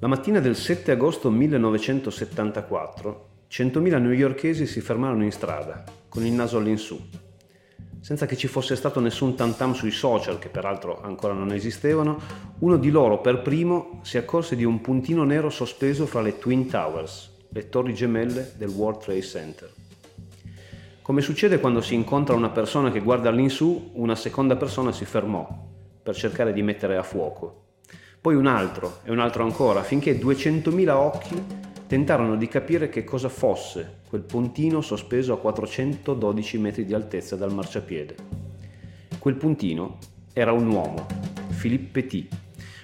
La mattina del 7 agosto 1974, 100.000 newyorkesi si fermarono in strada, con il naso all'insù. Senza che ci fosse stato nessun tantam sui social, che peraltro ancora non esistevano, uno di loro per primo si accorse di un puntino nero sospeso fra le Twin Towers, le torri gemelle del World Trade Center. Come succede quando si incontra una persona che guarda all'insù, una seconda persona si fermò per cercare di mettere a fuoco poi un altro e un altro ancora, finché 200.000 occhi tentarono di capire che cosa fosse quel puntino sospeso a 412 metri di altezza dal marciapiede. Quel puntino era un uomo, Philippe Petit,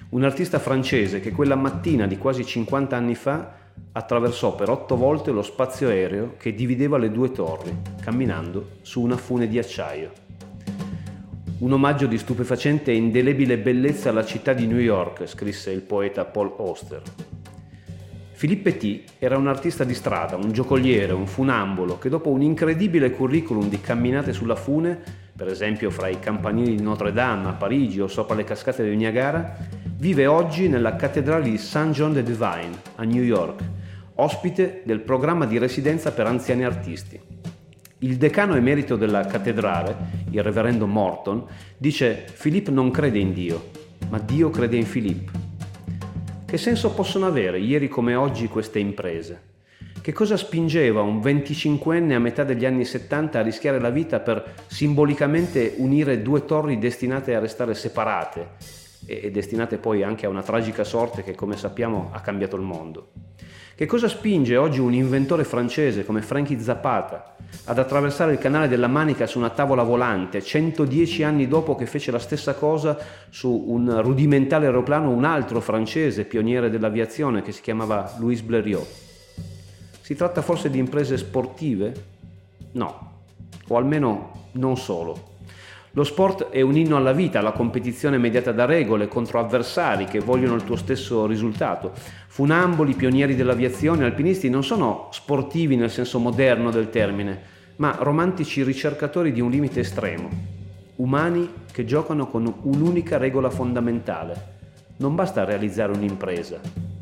un artista francese che quella mattina di quasi 50 anni fa attraversò per otto volte lo spazio aereo che divideva le due torri, camminando su una fune di acciaio un omaggio di stupefacente e indelebile bellezza alla città di New York, scrisse il poeta Paul Auster. Philippe T. era un artista di strada, un giocoliere, un funambolo che dopo un incredibile curriculum di camminate sulla fune, per esempio fra i campanili di Notre Dame a Parigi o sopra le cascate del Niagara, vive oggi nella cattedrale di St. John the Divine a New York, ospite del programma di residenza per anziani artisti. Il decano emerito della cattedrale, il reverendo Morton, dice Filippo non crede in Dio, ma Dio crede in Filippo. Che senso possono avere ieri come oggi queste imprese? Che cosa spingeva un 25enne a metà degli anni 70 a rischiare la vita per simbolicamente unire due torri destinate a restare separate e destinate poi anche a una tragica sorte che come sappiamo ha cambiato il mondo? Che cosa spinge oggi un inventore francese come Frankie Zapata ad attraversare il canale della Manica su una tavola volante 110 anni dopo che fece la stessa cosa su un rudimentale aeroplano un altro francese pioniere dell'aviazione che si chiamava Louis Blériot? Si tratta forse di imprese sportive? No, o almeno non solo. Lo sport è un inno alla vita, la competizione mediata da regole contro avversari che vogliono il tuo stesso risultato. Funamboli, pionieri dell'aviazione, alpinisti non sono sportivi nel senso moderno del termine, ma romantici ricercatori di un limite estremo. Umani che giocano con un'unica regola fondamentale. Non basta realizzare un'impresa,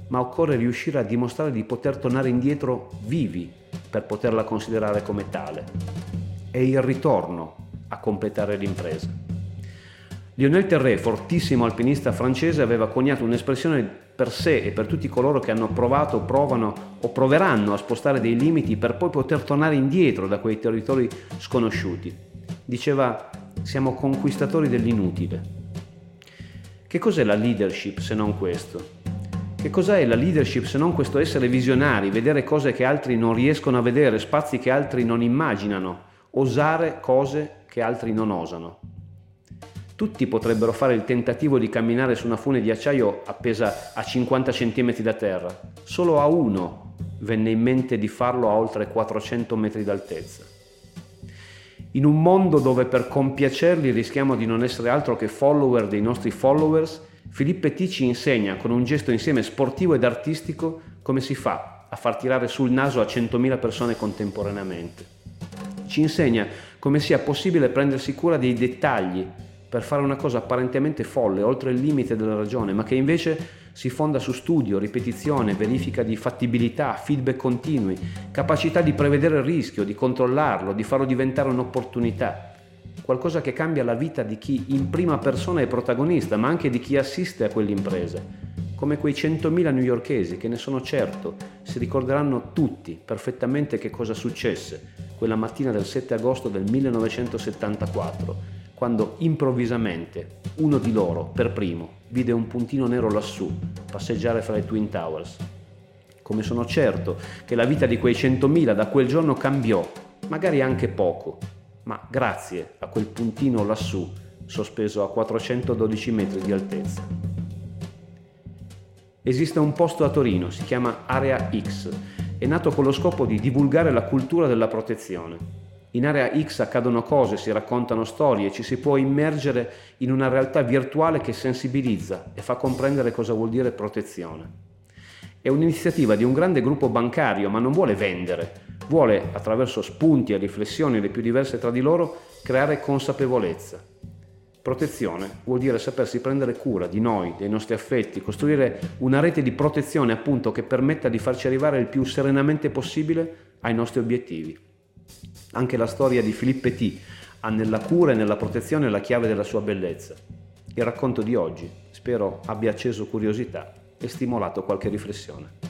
ma occorre riuscire a dimostrare di poter tornare indietro vivi per poterla considerare come tale. È il ritorno a completare l'impresa. Lionel Terré, fortissimo alpinista francese, aveva coniato un'espressione per sé e per tutti coloro che hanno provato, provano o proveranno a spostare dei limiti per poi poter tornare indietro da quei territori sconosciuti. Diceva, siamo conquistatori dell'inutile. Che cos'è la leadership se non questo? Che cos'è la leadership se non questo essere visionari, vedere cose che altri non riescono a vedere, spazi che altri non immaginano, osare cose che altri non osano. Tutti potrebbero fare il tentativo di camminare su una fune di acciaio appesa a 50 cm da terra. Solo a uno venne in mente di farlo a oltre 400 metri d'altezza. In un mondo dove per compiacerli rischiamo di non essere altro che follower dei nostri followers, Filippo T ci insegna con un gesto insieme sportivo ed artistico come si fa a far tirare sul naso a 100.000 persone contemporaneamente. Ci insegna come sia possibile prendersi cura dei dettagli per fare una cosa apparentemente folle, oltre il limite della ragione, ma che invece si fonda su studio, ripetizione, verifica di fattibilità, feedback continui, capacità di prevedere il rischio, di controllarlo, di farlo diventare un'opportunità. Qualcosa che cambia la vita di chi in prima persona è protagonista, ma anche di chi assiste a quell'impresa. Come quei 100.000 newyorkesi che ne sono certo si ricorderanno tutti perfettamente che cosa successe quella mattina del 7 agosto del 1974, quando improvvisamente uno di loro, per primo, vide un puntino nero lassù passeggiare fra le Twin Towers. Come sono certo che la vita di quei 100.000 da quel giorno cambiò, magari anche poco, ma grazie a quel puntino lassù, sospeso a 412 metri di altezza. Esiste un posto a Torino, si chiama Area X, è nato con lo scopo di divulgare la cultura della protezione. In area X accadono cose, si raccontano storie, ci si può immergere in una realtà virtuale che sensibilizza e fa comprendere cosa vuol dire protezione. È un'iniziativa di un grande gruppo bancario, ma non vuole vendere, vuole, attraverso spunti e riflessioni le più diverse tra di loro, creare consapevolezza. Protezione vuol dire sapersi prendere cura di noi, dei nostri affetti, costruire una rete di protezione appunto che permetta di farci arrivare il più serenamente possibile ai nostri obiettivi. Anche la storia di Philippe T ha nella cura e nella protezione la chiave della sua bellezza. Il racconto di oggi spero abbia acceso curiosità e stimolato qualche riflessione.